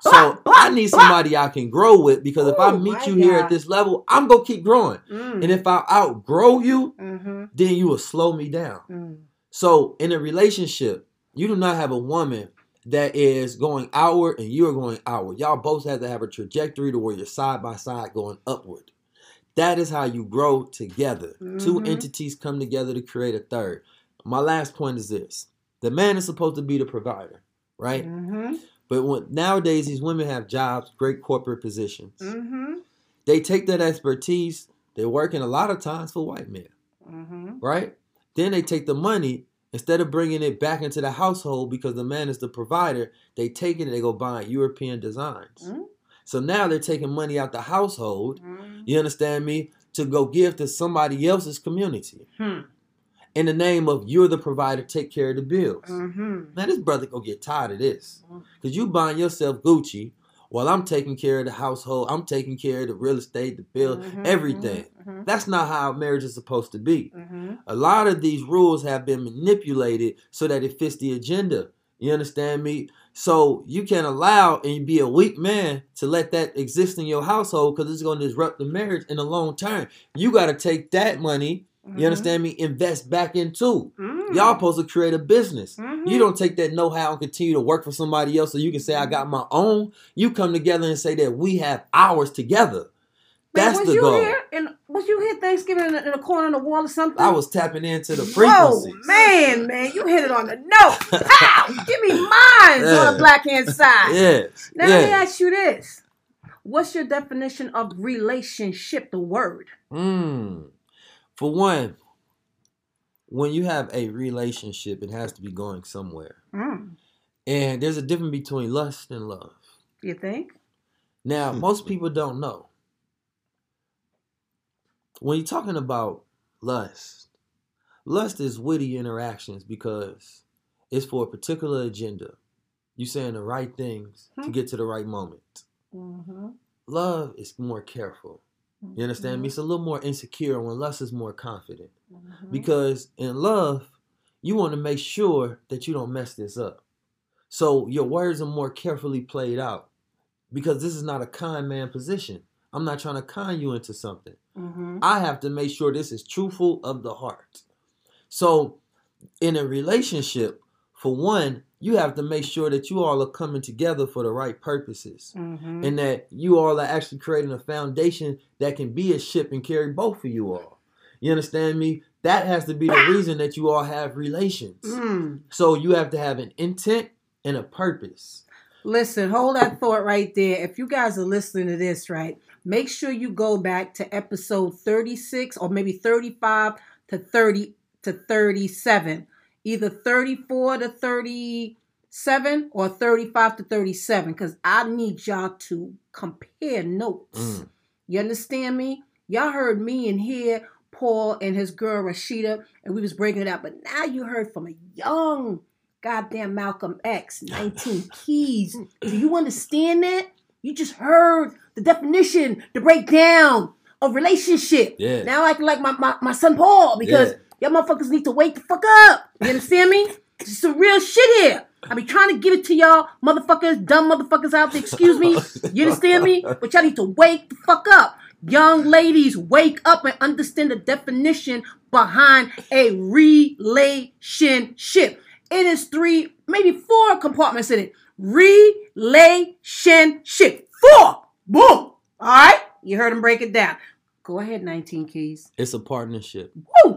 So I need somebody I can grow with because if I meet you here at this level, I'm gonna keep growing. Mm. And if I outgrow you, Mhm. then you will slow me down. Mm. So in a relationship, you do not have a woman that is going outward and you're going outward. Y'all both have to have a trajectory to where you're side by side going upward. That is how you grow together. Two Mhm. entities come together to create a third. My last point is this. The man is supposed to be the provider, right? Mhm. But when, nowadays these women have jobs, great corporate positions. Mhm. They take that expertise, they're working a lot of times for white men Mhm. right? Then they take the money instead of bringing it back into the household because the man is the provider. They take it and they go buying European designs. Mm. So now they're taking money out the household. Mhm. You understand me? To go give to somebody else's community. Hmm. in the name of you're the provider, take care of the bills. Mm-hmm. Man, this brother gonna get tired of this. Cause you buying yourself Gucci while I'm taking care of the household, I'm taking care of the real estate, the bill, Mhm, everything. mhm, That's not how marriage is supposed to be. mhm. A lot of these rules have been manipulated so that it fits the agenda. You understand me? So you can't allow and be a weak man to let that exist in your household because it's going to disrupt the marriage in the long term. You got to take that money. Mhm. You understand me? Invest back into. Mm. Y'all supposed to create a business. Mhm. You don't take that know-how and continue to work for somebody else so you can say I got my own. You come together and say that we have ours together. Man, That's was the you goal. here? And was you here Thanksgiving in the, in the corner of the wall or something? I was tapping into the Whoa, frequencies. man, man, you hit it on the note. Pow! Give me mine on the black hand side. Yes. Now let me ask you this: What's your definition of relationship? The word. Mm. For one, when you have a relationship, it has to be going somewhere. Mm. And there's a difference between lust and love. You think? Now, Hmm. most people don't know. When you're talking about lust, lust is witty interactions because it's for a particular agenda. You're saying the right things to Hmm. get to the right moment. Mm-hmm. Love is more careful. You understand me? It's a little more insecure when lust is more confident. Mm-hmm. Because in love, you want to make sure that you don't mess this up. So your words are more carefully played out. Because this is not a kind man position. I'm not trying to con you into something. Mm-hmm. I have to make sure this is truthful of the heart. So in a relationship, for one, you have to make sure that you all are coming together for the right purposes Mm-hmm. and that you all are actually creating a foundation that can be a ship and carry both of you all. You understand me? That has to be the reason that you all have relations. Mm. So you have to have an intent and a purpose. Listen, hold that thought right there. If you guys are listening to this, right, make sure you go back to episode 36 or maybe 35 to 30 to 37. Either 34 to 37 or 35 to 37 because I need y'all to compare notes. Mm. You understand me? Y'all heard me and here, Paul and his girl Rashida, and we was breaking it up. But now you heard from a young goddamn Malcolm X, 19 keys. Do you understand that? You just heard the definition, the breakdown of relationship. Yeah. Now I can like my, my, my son Paul because y'all motherfuckers need to wake the fuck up. You understand me? This is some real shit here. I be trying to give it to y'all motherfuckers, dumb motherfuckers out there, excuse me. You understand me? But y'all need to wake the fuck up. Young ladies, wake up and understand the definition behind a relationship. It is three, maybe four compartments in it. Relationship. Four. Boom. All right? You heard him break it down. Go ahead, 19 keys. It's a partnership. Woo!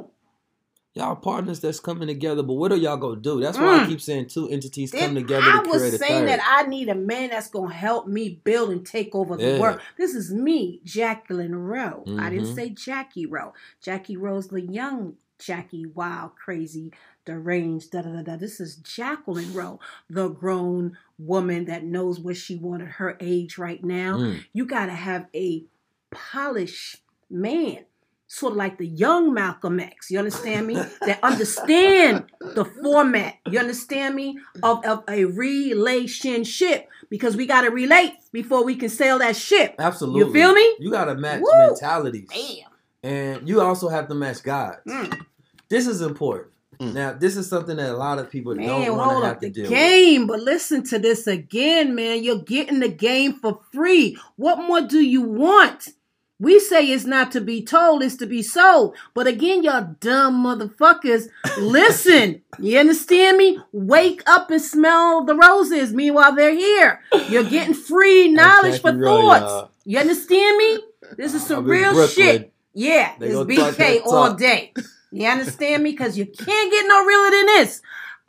Y'all partners that's coming together, but what are y'all gonna do? That's why I Mm. keep saying two entities come together I to was create a saying that I need a man that's gonna help me build and take over the Yeah. world. This is me, Jacqueline Rowe. I didn't Mhm. say Jackie Rowe. Jackie Rowe's the young Jackie, wild, crazy, deranged. Da da da da. This is Jacqueline Rowe, the grown woman that knows what she wanted her age right now. Mm. You gotta have a polished man. Sort of like the young Malcolm X, you understand me? that understand the format, you understand me, of, of a relationship. Because we gotta relate before we can sail that ship. Absolutely. You feel me? You gotta match Woo! mentalities. Damn. And you also have to match God. Mm. This is important. Mm. Now, this is something that a lot of people Man, don't want to have to the deal with. game, but listen to this again, man. You're getting the game for free. What more do you want? We say it's not to be told, it's to be sold. But again, y'all dumb motherfuckers, listen. You understand me? Wake up and smell the roses. Meanwhile, they're here. You're getting free knowledge for Rowe, thoughts. y'all. You understand me? This is some real shit. Yeah, They it's BK all day. You understand me? Because you can't get no realer than this.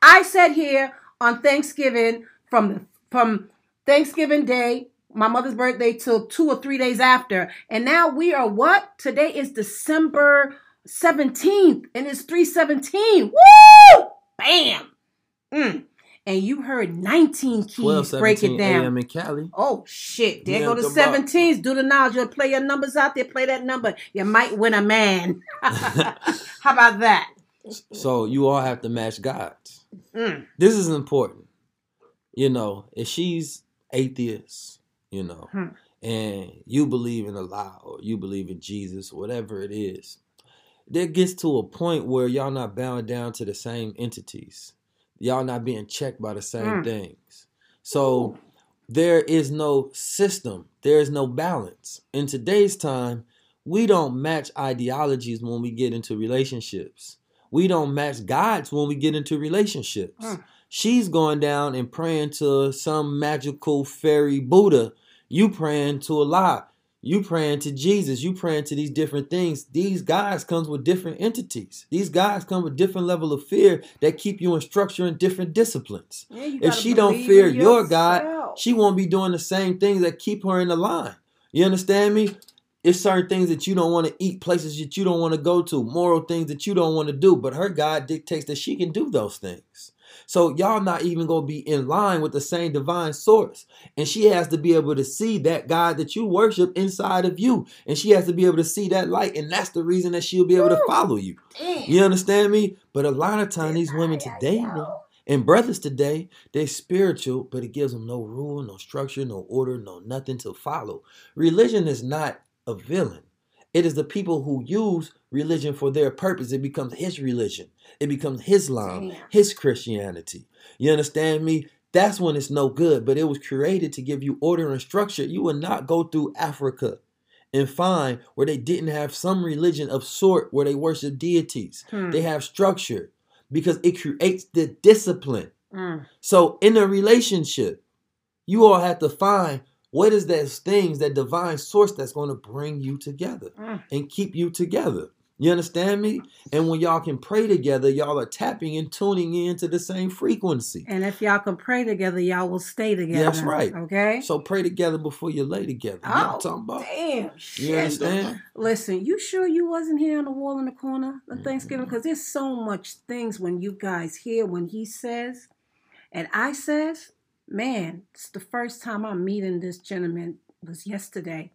I sat here on Thanksgiving from the from Thanksgiving Day, my mother's birthday, till two or three days after, and now we are what? Today is December seventeenth, and it's three seventeen. Woo! Bam. Mm. And you heard nineteen keys 12, break it 17 down. a.m. in Cali. Oh shit! There Yeah, go the the bar- seventeens. Do the knowledge. You play your numbers out there. Play that number. You might win a man. How about that? So you all have to match gods. Mm. This is important. You know, if she's atheist, you know, Hmm. and you believe in Allah or you believe in Jesus, whatever it is, there gets to a point where y'all not bound down to the same entities. Y'all not being checked by the same Mm. things. So there is no system. There is no balance. In today's time, we don't match ideologies when we get into relationships. We don't match gods when we get into relationships. Mm. She's going down and praying to some magical fairy Buddha. You praying to Allah. You praying to Jesus. You praying to these different things. These guys comes with different entities. These guys come with different level of fear that keep you in structure in different disciplines. Yeah, If she don't fear your God, she won't be doing the same things that keep her in the line. You understand me? It's certain things that you don't want to eat, places that you don't want to go to, moral things that you don't want to do. But her God dictates that she can do those things. So y'all not even gonna be in line with the same divine source. And she has to be able to see that God that you worship inside of you. And she has to be able to see that light. And that's the reason that she'll be able to follow you. You understand me? But a lot of times these women today, man, and brothers today, they're spiritual, but it gives them no rule, no structure, no order, no nothing to follow. Religion is not a villain. It is the people who use religion for their purpose. It becomes his religion. It becomes his Islam, his Christianity. You understand me? That's when it's no good. But it was created to give you order and structure. You will not go through Africa and find where they didn't have some religion of sort where they worship deities. Hmm. They have structure because it creates the discipline. Mm. So in a relationship, you all have to find what is those things, that divine source that's going to bring you together Mm. and keep you together. You understand me? And when y'all can pray together, y'all are tapping and tuning into the same frequency. And if y'all can pray together, y'all will stay together. That's right. Okay. So pray together before you lay together. You know what I'm oh, talking about? damn. You Shit. understand? Listen, you sure you wasn't here on the wall in the corner of Thanksgiving? Because there's so much things when you guys hear when he says, and I says, man, it's the first time I'm meeting this gentleman was yesterday.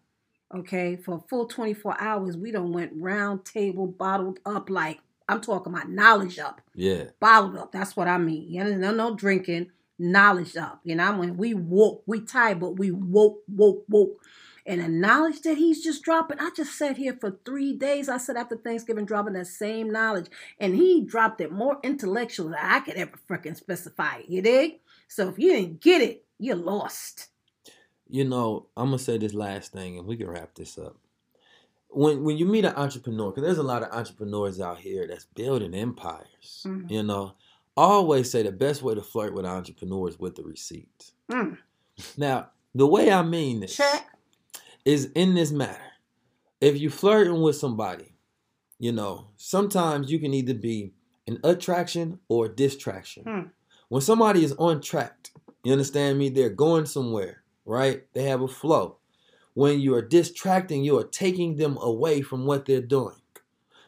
Okay, for a full 24 hours, we don't went round table, bottled up like I'm talking about knowledge up, Yeah. bottled up. That's what I mean. You know, no, no drinking, knowledge up. You know, when we woke, we tired, but we woke, woke, woke. And the knowledge that he's just dropping, I just sat here for three days. I said after Thanksgiving, dropping that same knowledge. And he dropped it more intellectual than I could ever freaking specify. it, You dig? So if you didn't get it, you're lost. You know, I'm gonna say this last thing, and we can wrap this up. When when you meet an entrepreneur, because there's a lot of entrepreneurs out here that's building empires. Mhm. You know, I always say the best way to flirt with entrepreneurs with the receipts. Mm. Now, the way I mean this Check. is in this matter. If you flirting with somebody, you know, sometimes you can either be an attraction or a distraction. Hmm. When somebody is on track, you understand me? They're going somewhere, right? They have a flow. When you are distracting, you are taking them away from what they're doing.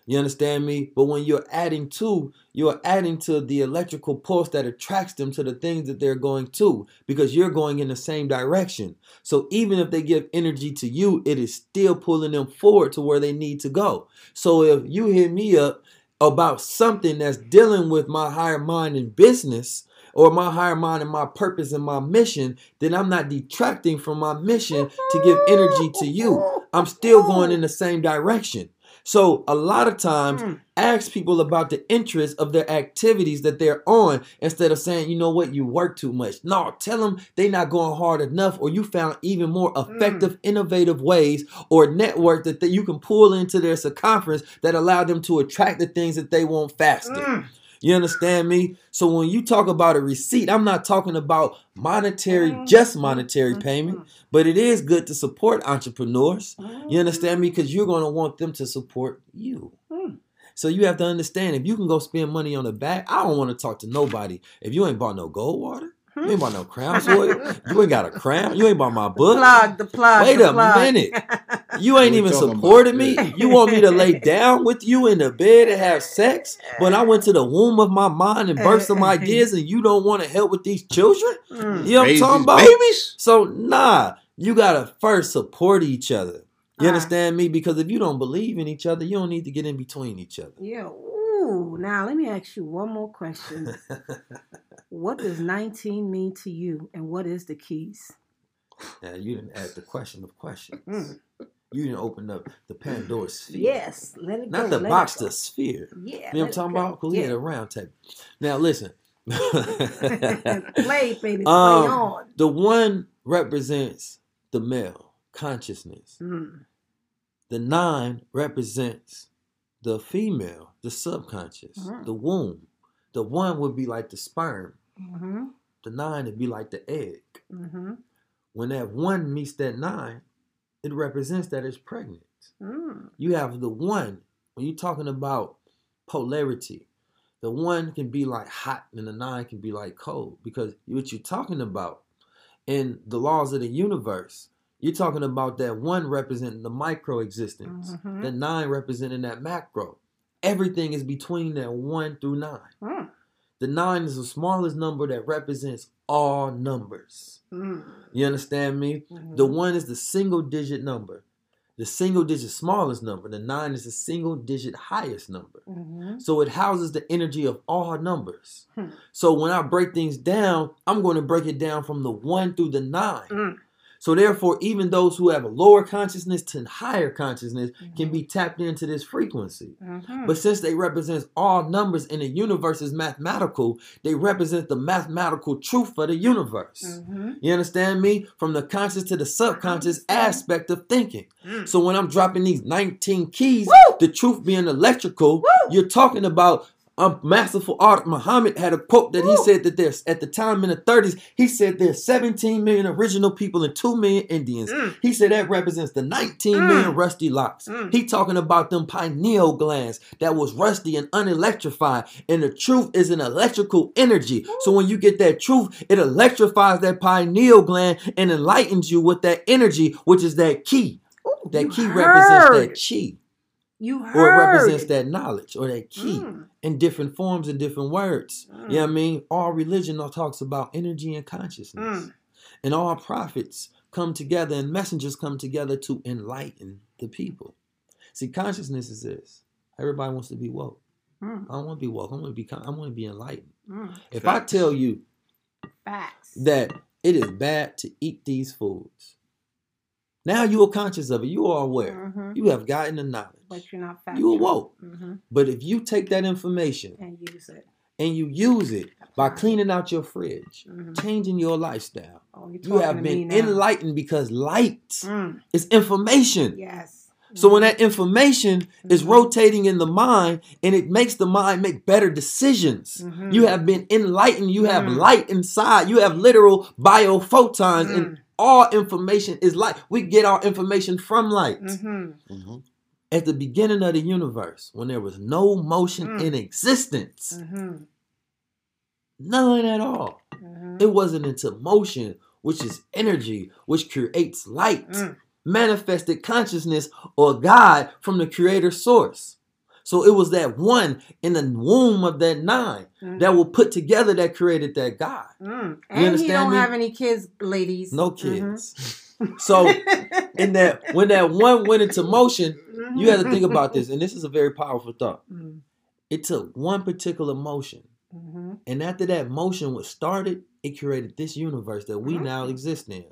You understand me? But when you're adding to, you're adding to the electrical pulse that attracts them to the things that they're going to because you're going in the same direction. So even if they give energy to you, it is still pulling them forward to where they need to go. So if you hit me up about something that's dealing with my higher mind in business or my higher mind and my purpose and my mission, then I'm not detracting from my mission to give energy to you. I'm still going in the same direction. So a lot of times, Mm. ask people about the interest of their activities that they're on instead of saying, you know what, you work too much. No, tell them they're not going hard enough, or you found even more effective, innovative ways or network that, that you can pull into their circumference that allow them to attract the things that they want faster. Mm. You understand me? So when you talk about a receipt, I'm not talking about monetary, Mm. just monetary payment, but it is good to support entrepreneurs. You understand me? Because you're going to want them to support you. Mm. So you have to understand if you can go spend money on the back, I don't want to talk to nobody. If you ain't bought no gold water, you ain't bought no crown oil, you ain't got a crown, you ain't bought my book. Plug the plug. Wait the a plug. minute. You ain't even supported about? me. You want me to lay down with you in the bed and have sex? When I went to the womb of my mind and birthed some ideas and you don't want to help with these children? Mm. You know what I'm talking about? babies. So nah, you gotta first support each other. You Ah. understand me? Because if you don't believe in each other, you don't need to get in between each other. Yeah. Ooh. Ooh, now let me ask you one more question. what does 19 mean to you, and what is the keys? Now you didn't ask the question of questions. Mm. You didn't open up the Pandora's sphere. Yes, let it go. Not the let box, go. the sphere. Yeah. You know what I'm talking go. about? Because we had a round table. Now listen. play, baby, play Um, on. the one represents the male consciousness. Mm. The nine represents the female, the subconscious, Mhm. the womb. The one would be like the sperm. Mm-hmm. The nine would be like the egg. Mm-hmm. When that one meets that nine, it represents that it's pregnant. Mm. You have the one, when you're talking about polarity, the one can be like hot and the nine can be like cold because what you're talking about in the laws of the universe, you're talking about that one representing the micro existence, Mhm. the nine representing that macro. Everything is between that one through nine. Mm. The nine is the smallest number that represents all numbers. Mm. You understand me? Mhm. The one is the single digit number. The single digit smallest number. The nine is the single digit highest number. Mhm. So it houses the energy of all numbers. Hmm. So when I break things down, I'm going to break it down from the one through the nine. Mm. So therefore, even those who have a lower consciousness to higher consciousness can be tapped into this frequency. Mhm. But since they represent all numbers in the universe is mathematical, they represent the mathematical truth for the universe. Mhm. You understand me? From the conscious to the subconscious aspect of thinking. Mm. So when I'm dropping these 19 keys, Woo! the truth being electrical, Woo! you're talking about um, masterful art. Muhammad had a quote that he said that there's at the time in the 30s, he said there's 17 million original people and 2 million Indians. Mm. He said that represents the 19 Mm. million rusty locks. Mm. He talking about them pineal glands that was rusty and unelectrified. And the truth is an electrical energy. So when you get that truth, it electrifies that pineal gland and enlightens you with that energy, which is that key. Ooh, That key represents that chi, You heard. or it represents that knowledge, or that key Mm. in different forms and different words. Mm. You know what I mean? All religion all talks about energy and consciousness. Mm. And all prophets come together and messengers come together to enlighten the people. See, consciousness is this. Everybody wants to be woke. Mm. I don't want to be woke. I want to be. I want to be enlightened. Mm. If I tell you Facts. that it is bad to eat these foods, now you are conscious of it. You are aware. Mhm. You have gotten the knowledge. But you're not factual. You awoke. hmm But if you take that information And use it. and you use it by cleaning out your fridge, Mhm. changing your lifestyle, Oh, you have been enlightened because light Mm. is information. Yes. So when that information is Mhm. rotating in the mind and it makes the mind make better decisions, Mhm. you have been enlightened. You have Mm. light inside. You have literal biophotons, Mm. and all information is light. We get our information from light. Mhm. Mhm. At the beginning of the universe, when there was no motion Mm. in existence, Mhm. none at all. Mhm. It wasn't until motion, which is energy, which creates light, Mm. manifested consciousness or God from the creator source. So it was that one in the womb of that nine Mm. that will put together that created that God. Mm. And he don't me? have any kids, ladies. No kids. So in that when that one went into motion, you have to think about this, and this is a very powerful thought. Mhm. It took one particular motion, Mhm. and after that motion was started, it created this universe that we now Mm. exist in.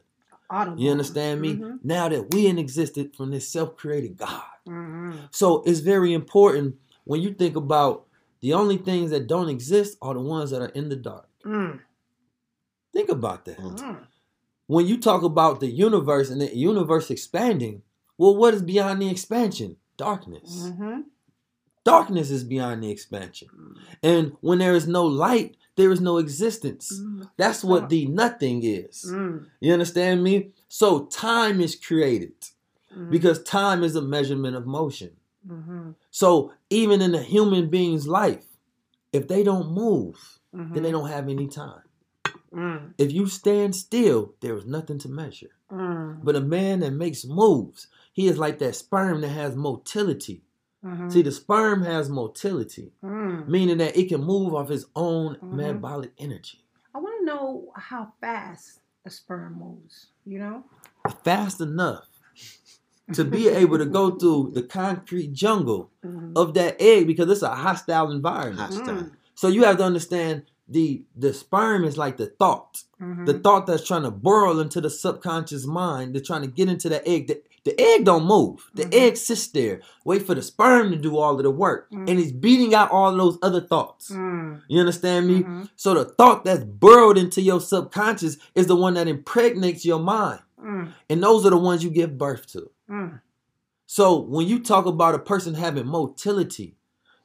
Audible. You understand me? Mhm. Now that we in existed from this self-created God. Mhm. So it's very important when you think about the only things that don't exist are the ones that are in the dark. Mm. Think about that. Mm. When you talk about the universe and the universe expanding, well, what is beyond the expansion? Darkness. Mhm. Darkness is beyond the expansion. And when there is no light, there is no existence. Mm. That's what the nothing is. Mm. You understand me? So time is created Mm. because time is a measurement of motion. Mhm. So even in a human being's life, if they don't move, Mhm. then they don't have any time. Mm. If you stand still, there is nothing to measure. Mm. But a man that makes moves, he is like that sperm that has motility. Mhm. See, the sperm has motility, Mm. meaning that it can move off its own Mhm. metabolic energy. I want to know how fast a sperm moves. You know? Fast enough to be able to go through the concrete jungle Mhm. of that egg because it's a hostile environment. Hostile. So you have to understand the the sperm is like the thought, the thought that's trying to burrow into the subconscious mind. They're trying to get into that egg. The, the egg don't move. The Mhm. egg sits there, wait for the sperm to do all of the work, Mhm. and it's beating out all of those other thoughts. Mm. You understand me? Mhm. So the thought that's burrowed into your subconscious is the one that impregnates your mind, Mm. and those are the ones you give birth to. Mm. So when you talk about a person having motility,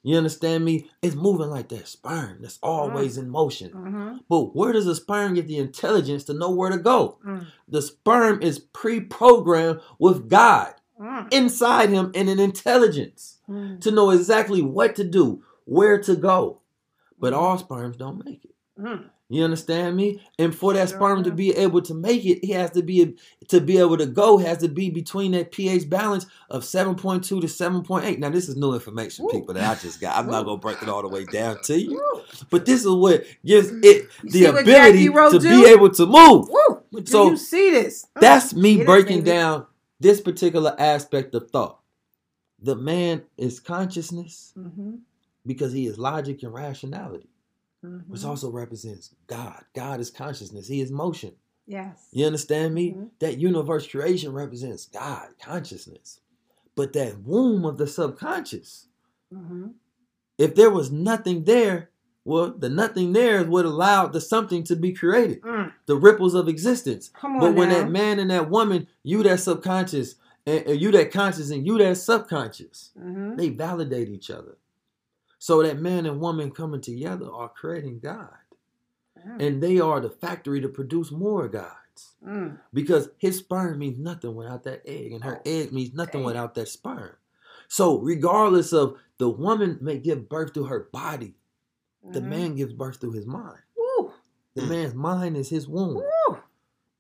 you understand me? It's moving like that sperm that's always in motion. Mhm. But where does the sperm get the intelligence to know where to go? Mm. The sperm is pre-programmed with God Mm. inside him and an intelligence Mm. to know exactly what to do, where to go. But all sperms don't make it. Mm. You understand me? And for that sperm to be able to make it, he has to be to be able to go has to be between that pH balance of 7.2 to 7.8. Now this is new information, Woo. people, that I just got. I'm not gonna break it all the way down to you. But this is what gives it You the ability to do? be able to move. Do So, you see this? Mm. That's me Get breaking down this particular aspect of thought. The man is consciousness Mhm. because he is logic and rationality, Mhm. which also represents God. God is consciousness. He is motion. Yes. You understand me? Mhm. That universe creation represents God, consciousness. But that womb of the subconscious, Mhm. if there was nothing there, well, the nothing there is what allowed the something to be created, Mm. the ripples of existence. Come on But when now. that man and that woman, you that subconscious, and, you that conscious, and you that subconscious, Mhm. they validate each other. So that man and woman coming together are creating God. Mm. And they are the factory to produce more gods. Mm. because his sperm means nothing without that egg, and her Oh, egg means nothing dang. without that sperm. So, regardless of the woman may give birth through her body, the Mhm. man gives birth through his mind. Woo. The Mm. man's mind is his womb. Woo.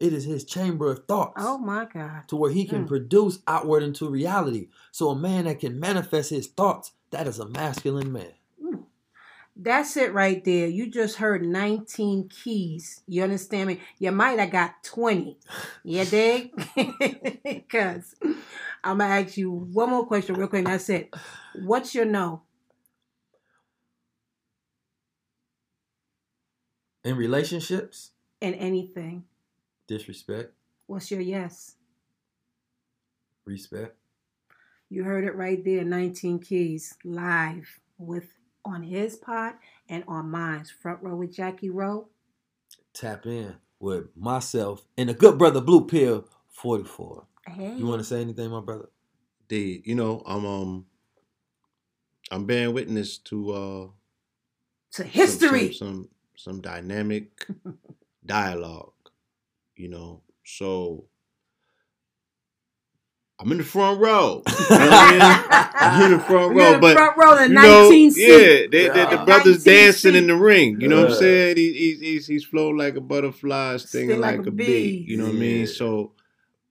It is his chamber of thoughts. Oh my God. To where he can Mm. produce outward into reality. So a man that can manifest his thoughts, that is a masculine man. That's it right there. You just heard 19 keys. You understand me? You might have got 20. You dig? Because I'm going to ask you one more question real quick. And that's it. What's your no? In relationships, in anything? disrespect, What's your yes? respect. You heard it right there, 19 Keys, live with on his pod and on mine's front row with Jackie Rowe. Tap in with myself and the good brother Blue Pill 44. Hey, You want to say anything, my brother? the you know i'm um i'm bearing witness to uh to some- history. some some, some dynamic dialogue you know so i'm in the front row you know what I mean? i'm in the front You're row in the but front row in you know, 19 yeah, they, they, the brothers 19 dancing in the ring. You know what I'm saying? He, he's he's he's flown like a butterfly, stinging like like, a a bee. bee. You know what I mean? So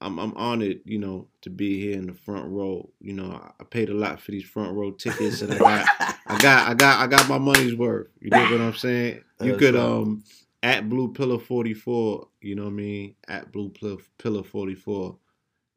I'm I'm honored, you know, to be here in the front row. You know, I, I paid a lot for these front row tickets, and I got I got I got I got my money's worth. You know what I'm saying? You That's could right. um at Blue Pillar 44. You know what I mean? At Blue Pillar Pillar 44.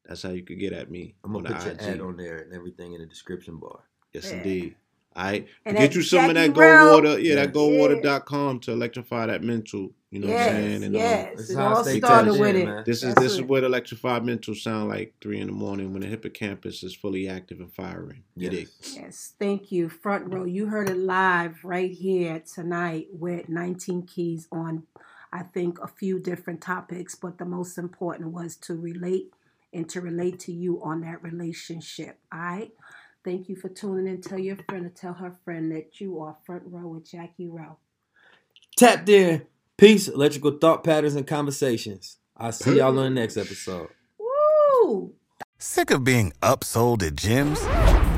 That's how you could get at me I'm on gonna put your IG. ad on there and everything in the description bar. Yes, Yeah. indeed. All right. And Get you some of that gold water. Yeah, Yeah. that goldwater.com to electrify that mental. You know what I'm saying? Yes, And, um, yes. This It is how I all stay started tapped with it. man. this is this is what electrified mental sound like three in the morning when the hippocampus is fully active and firing. You dig? Yes. Yes, thank you. Front row. You heard it live right here tonight with 19 keys on, I think, a few different topics, but the most important was to relate and to relate to you on that relationship. All right. Thank you for tuning in. Tell your friend to tell her friend that you are front row with Jackie Rowe. Tapped in. Peace, electrical thought patterns and conversations. I'll see y'all on the next episode. Woo! Sick of being upsold at gyms?